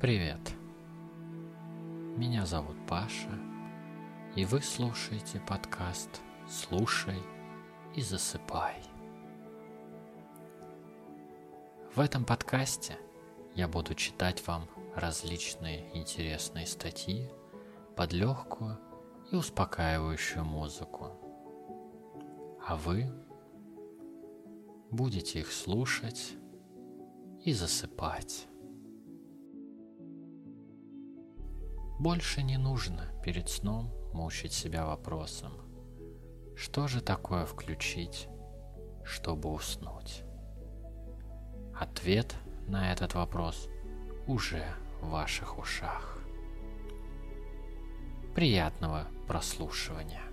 Привет. Меня зовут Паша, и вы слушаете подкаст «Слушай и засыпай». В этом подкасте я буду читать вам различные интересные статьи под легкую и успокаивающую музыку. А вы будете их слушать и засыпать. Больше не нужно перед сном мучить себя вопросом, что же такое включить, чтобы уснуть. Ответ на этот вопрос уже в ваших ушах. Приятного прослушивания.